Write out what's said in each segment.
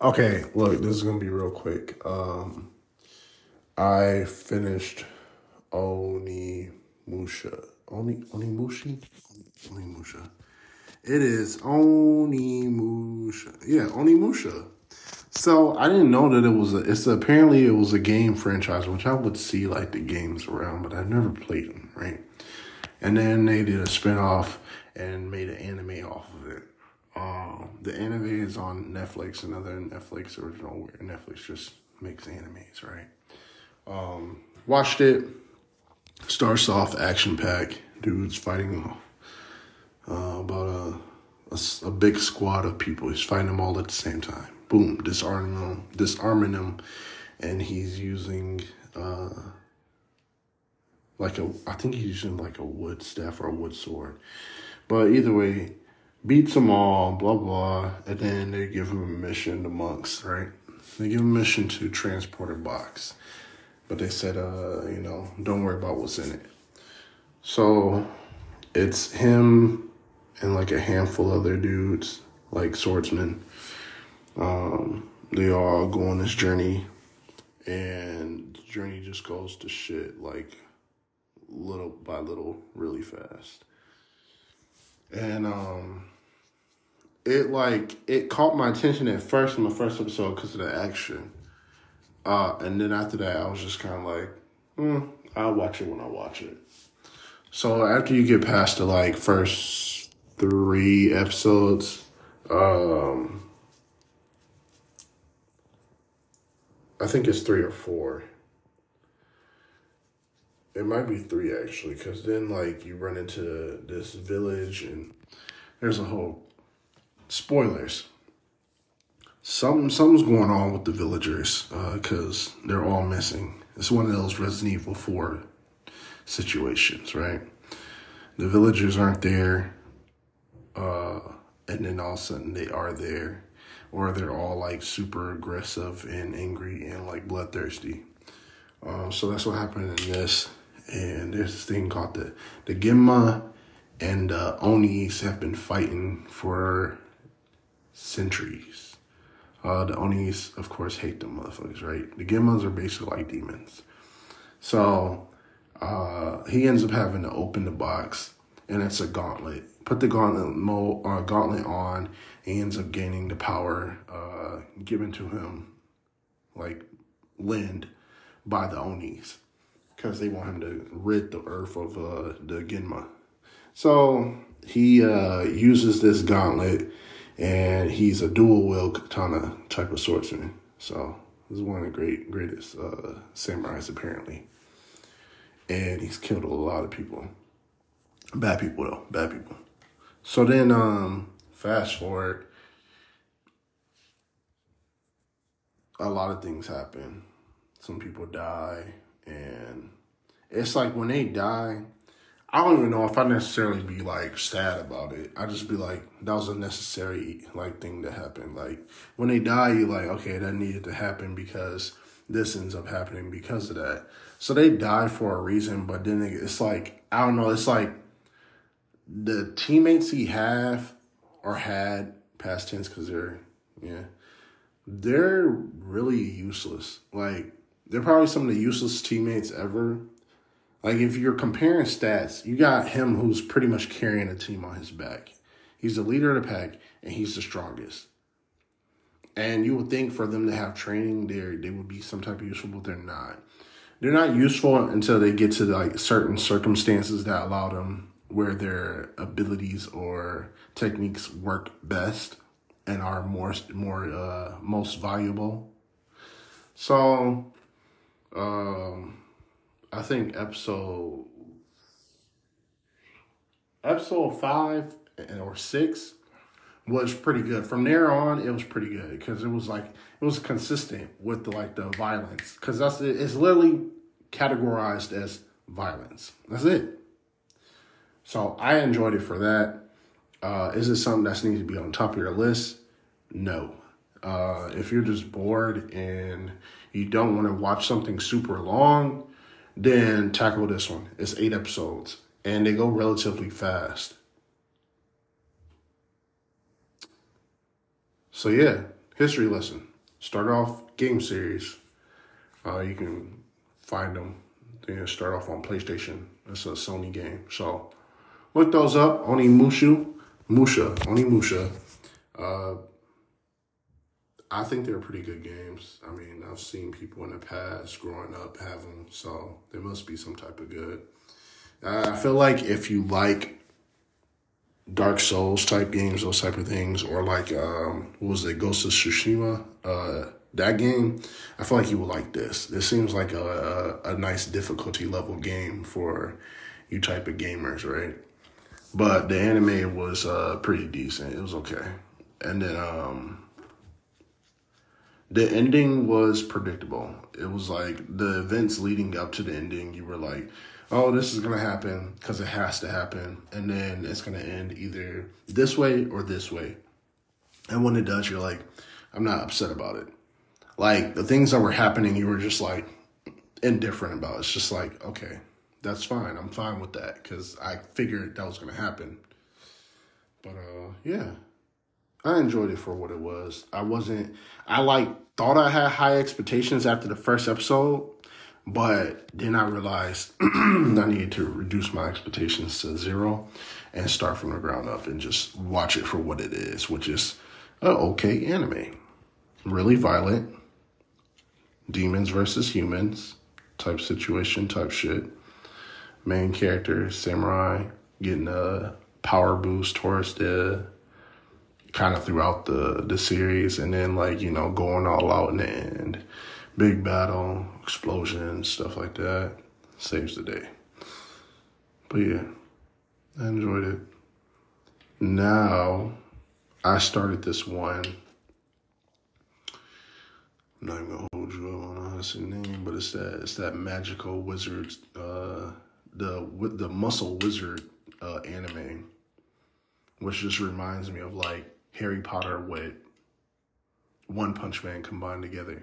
Okay, look, this is gonna be real quick. Um, I finished Oni Musha. Oni Onimushi? Onimusha. It is Onimusha. Yeah, Onimusha. So I didn't know that it was a. It's apparently it was a game franchise, which I would see like the games around, but I've never played them. Right, and then they did a spinoff and made an anime off of it. Um, the anime is on Netflix, another Netflix original where Netflix just makes animes, right? Um, watched it. Starts off action pack, dudes fighting uh, about a, a, a big squad of people. He's fighting them all at the same time. Boom, disarming them, disarming them, and he's using uh, like a. I think he's using like a wood staff or a wood sword. But either way, beats them all, blah blah, and then they give him a mission, the monks, right? They give him a mission to transport a box. But they said, uh, you know, don't worry about what's in it. So it's him and like a handful other dudes, like swordsmen. Um, they all go on this journey and the journey just goes to shit like little by little really fast. And um it like it caught my attention at first in the first episode because of the action. Uh, and then after that, I was just kind of like, mm, I'll watch it when I watch it. So after you get past the like first three episodes, um, I think it's three or four. It might be three actually, because then like you run into this village and there's a whole spoilers. Some something's going on with the villagers because uh, they're all missing. It's one of those Resident Evil Four situations, right? The villagers aren't there, uh, and then all of a sudden they are there, or they're all like super aggressive and angry and like bloodthirsty. Um, so that's what happened in this. And there's this thing called the the Genma and uh, Onis have been fighting for centuries. Uh, the Onis, of course, hate them motherfuckers, right? The Genmas are basically like demons. So uh, he ends up having to open the box, and it's a gauntlet. Put the gauntlet mo- uh, gauntlet on. He ends up gaining the power uh, given to him, like lend by the Onis, because they want him to rid the earth of uh, the Genma. So he uh, uses this gauntlet, and he's a dual wield katana type of swordsman. So this is one of the great greatest uh, samurais apparently, and he's killed a lot of people. Bad people though, bad people. So then, um, fast forward, a lot of things happen. Some people die, and it's like when they die, I don't even know if I necessarily be like sad about it. I just be like, that was a necessary like thing to happen. Like when they die, you like, okay, that needed to happen because this ends up happening because of that. So they die for a reason, but then it's like I don't know. It's like the teammates he have or had past tense because they're yeah they're really useless. Like they're probably some of the useless teammates ever. Like if you're comparing stats, you got him who's pretty much carrying a team on his back. He's the leader of the pack and he's the strongest. And you would think for them to have training there, they would be some type of useful, but they're not. They're not useful until they get to like certain circumstances that allow them where their abilities or techniques work best and are more more uh, most valuable. So, um, I think episode episode five or six was pretty good. From there on, it was pretty good because it was like it was consistent with the like the violence because that's it's literally categorized as violence. That's it. So I enjoyed it for that. Uh, is it something that's needs to be on top of your list? No. Uh, if you're just bored and you don't want to watch something super long, then tackle this one. It's eight episodes and they go relatively fast. So, yeah, history lesson. start off game series. Uh, you can find them. Then start off on PlayStation. It's a Sony game. So look those up. Onimusha, Musha, Onimusha. Uh, I think they're pretty good games. I mean, I've seen people in the past growing up have them, so they must be some type of good. Uh, I feel like if you like Dark Souls type games, those type of things, or like um, what was it, Ghost of Tsushima, uh, that game, I feel like you would like this. This seems like a, a, a nice difficulty level game for you type of gamers, right? But the anime was uh, pretty decent. It was okay, and then um, the ending was predictable. It was like the events leading up to the ending, you were like, oh, this is gonna happen because it has to happen, and then it's gonna end either this way or this way. And when it does, you're like, I'm not upset about it. Like the things that were happening, you were just like indifferent about. It's just like, okay, that's fine. I'm fine with that because I figured that was gonna happen. But uh, yeah, I enjoyed it for what it was. I wasn't. I like thought I had high expectations after the first episode, but then I realized I needed to reduce my expectations to zero and start from the ground up and just watch it for what it is, which is an okay anime. Really violent, demons versus humans type situation, type shit. Main character, samurai, getting a power boost towards the kind of throughout the the series, and then like you know going all out in the end, big battle, explosions, stuff like that, saves the day. But yeah, I enjoyed it. Now, I started this one. I'm not even gonna hold you up on the name, but it's that it's that magical wizard, uh, the with the muscle wizard uh, anime, which just reminds me of like Harry Potter with One Punch Man combined together.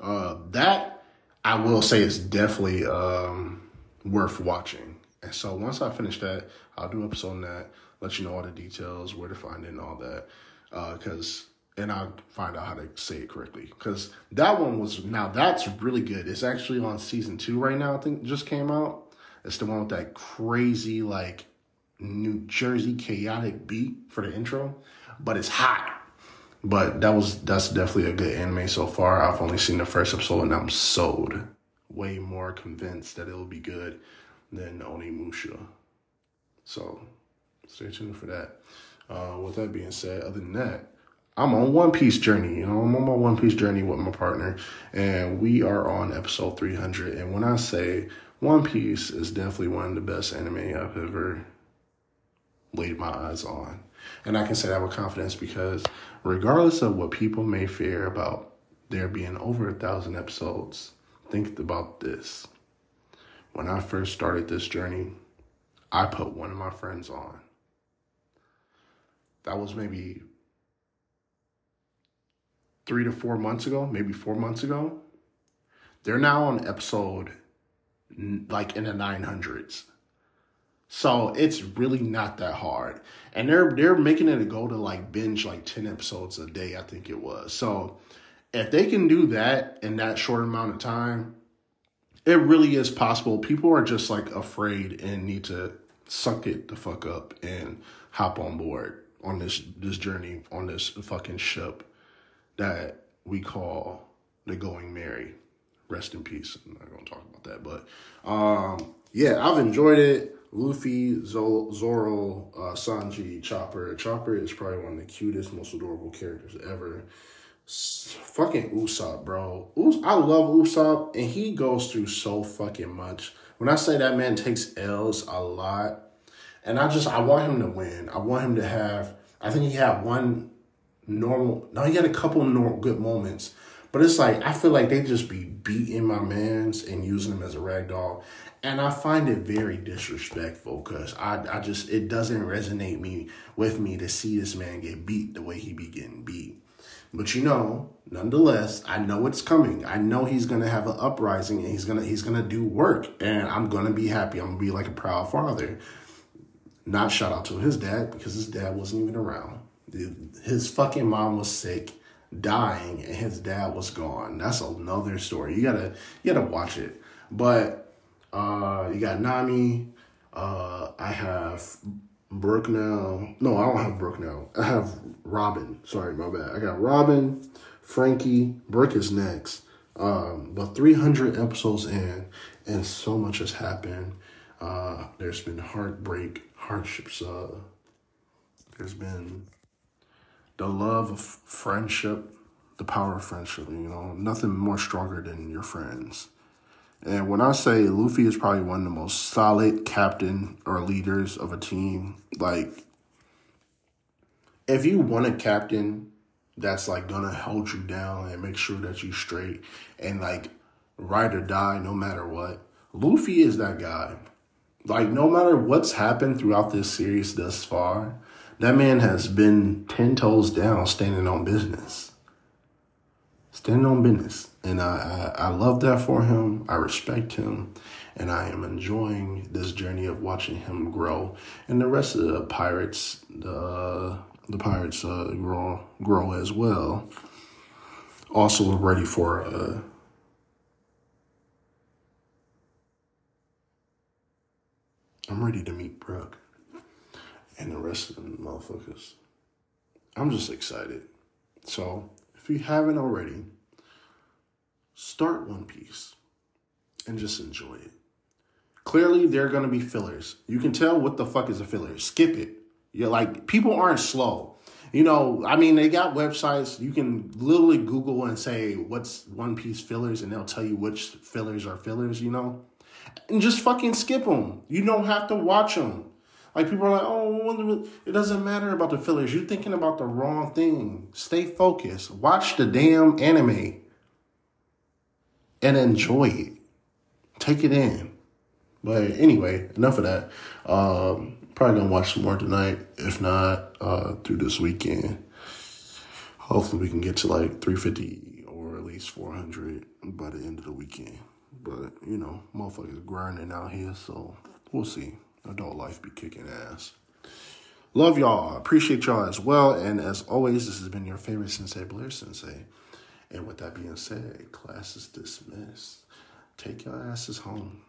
Uh, that I will say is definitely um, worth watching. And so once I finish that, I'll do an episode on that, let you know all the details, where to find it, and all that. Because uh, and I'll find out how to say it correctly. Because that one was now that's really good. It's actually on season two right now. I think just came out. It's the one with that crazy like New Jersey chaotic beat for the intro but it's hot. But that was that's definitely a good anime so far. I've only seen the first episode and I'm sold. Way more convinced that it'll be good than Onimusha. So stay tuned for that. Uh, with that being said, other than that, I'm on One Piece journey. You know, I'm on my One Piece journey with my partner, and we are on episode 300. And when I say One Piece is definitely one of the best anime I've ever laid my eyes on. And I can say that with confidence because regardless of what people may fear about there being over a thousand episodes, think about this. When I first started this journey, I put one of my friends on. That was maybe three to four months ago, maybe four months ago. They're now on episode like in the 900s. So it's really not that hard. And they're they're making it a goal to like binge like 10 episodes a day, I think it was. So if they can do that in that short amount of time, it really is possible. People are just like afraid and need to suck it the fuck up and hop on board on this this journey on this fucking ship that we call the Going Merry. Rest in peace. I'm not gonna talk about that, but um, yeah, I've enjoyed it. Luffy, Zoro, uh, Sanji, Chopper. Chopper is probably one of the cutest, most adorable characters ever. fucking Usopp, bro. Us- I love Usopp, and he goes through so fucking much. When I say that man takes L's a lot, and I just I want him to win. I want him to have. I think he had one normal. No, he had a couple normal, good moments, but it's like I feel like they just be beating my man's and using him as a rag doll. And I find it very disrespectful because I, I just it doesn't resonate me with me to see this man get beat the way he be getting beat. But you know, nonetheless, I know it's coming. I know he's gonna have an uprising and he's gonna he's gonna do work and I'm gonna be happy. I'm gonna be like a proud father. Not shout out to his dad because his dad wasn't even around. His fucking mom was sick. Dying and his dad was gone. That's another story. You gotta you gotta watch it. But uh you got Nami, uh I have Brook now. No, I don't have Brook now. I have Robin. Sorry, my bad. I got Robin, Franky, Brook is next. Um, but 300 episodes in, and so much has happened. Uh, there's been heartbreak, hardships. Uh, there's been the love of friendship, the power of friendship. You know, nothing more stronger than your friends. And when I say Luffy is probably one of the most solid captain or leaders of a team, like if you want a captain that's like gonna hold you down and make sure that you straight and like ride or die no matter what, Luffy is that guy. Like no matter what's happened throughout this series thus far, that man has been ten toes down standing on business standing on business. And I, I, I love that for him. I respect him. And I am enjoying this journey of watching him grow. And the rest of the pirates, the the pirates uh, grow grow as well. Also we're ready for uh, I'm ready to meet Brook and the rest of the motherfuckers. I'm just excited. So if you haven't already, start One Piece and just enjoy it. Clearly, there are going to be fillers. You can tell what the fuck is a filler. Skip it. You're like, people aren't slow. You know, I mean, they got websites. You can literally Google and say, what's One Piece fillers, and they'll tell you which fillers are fillers, you know? And just fucking skip them. You don't have to watch them. Like people are like, oh, it doesn't matter about the fillers. You're thinking about the wrong thing. Stay focused. Watch the damn anime and enjoy it. Take it in. But anyway, enough of that. Um, probably gonna watch some more tonight. If not, uh, through this weekend. Hopefully, we can get to like 350 or at least 400 by the end of the weekend. But you know, motherfuckers grinding out here, so we'll see adult life be kicking ass. Love y'all. Appreciate y'all as well. And as always, this has been your favorite Sensei Blair Sensei. And with that being said, class is dismissed. Take your asses home.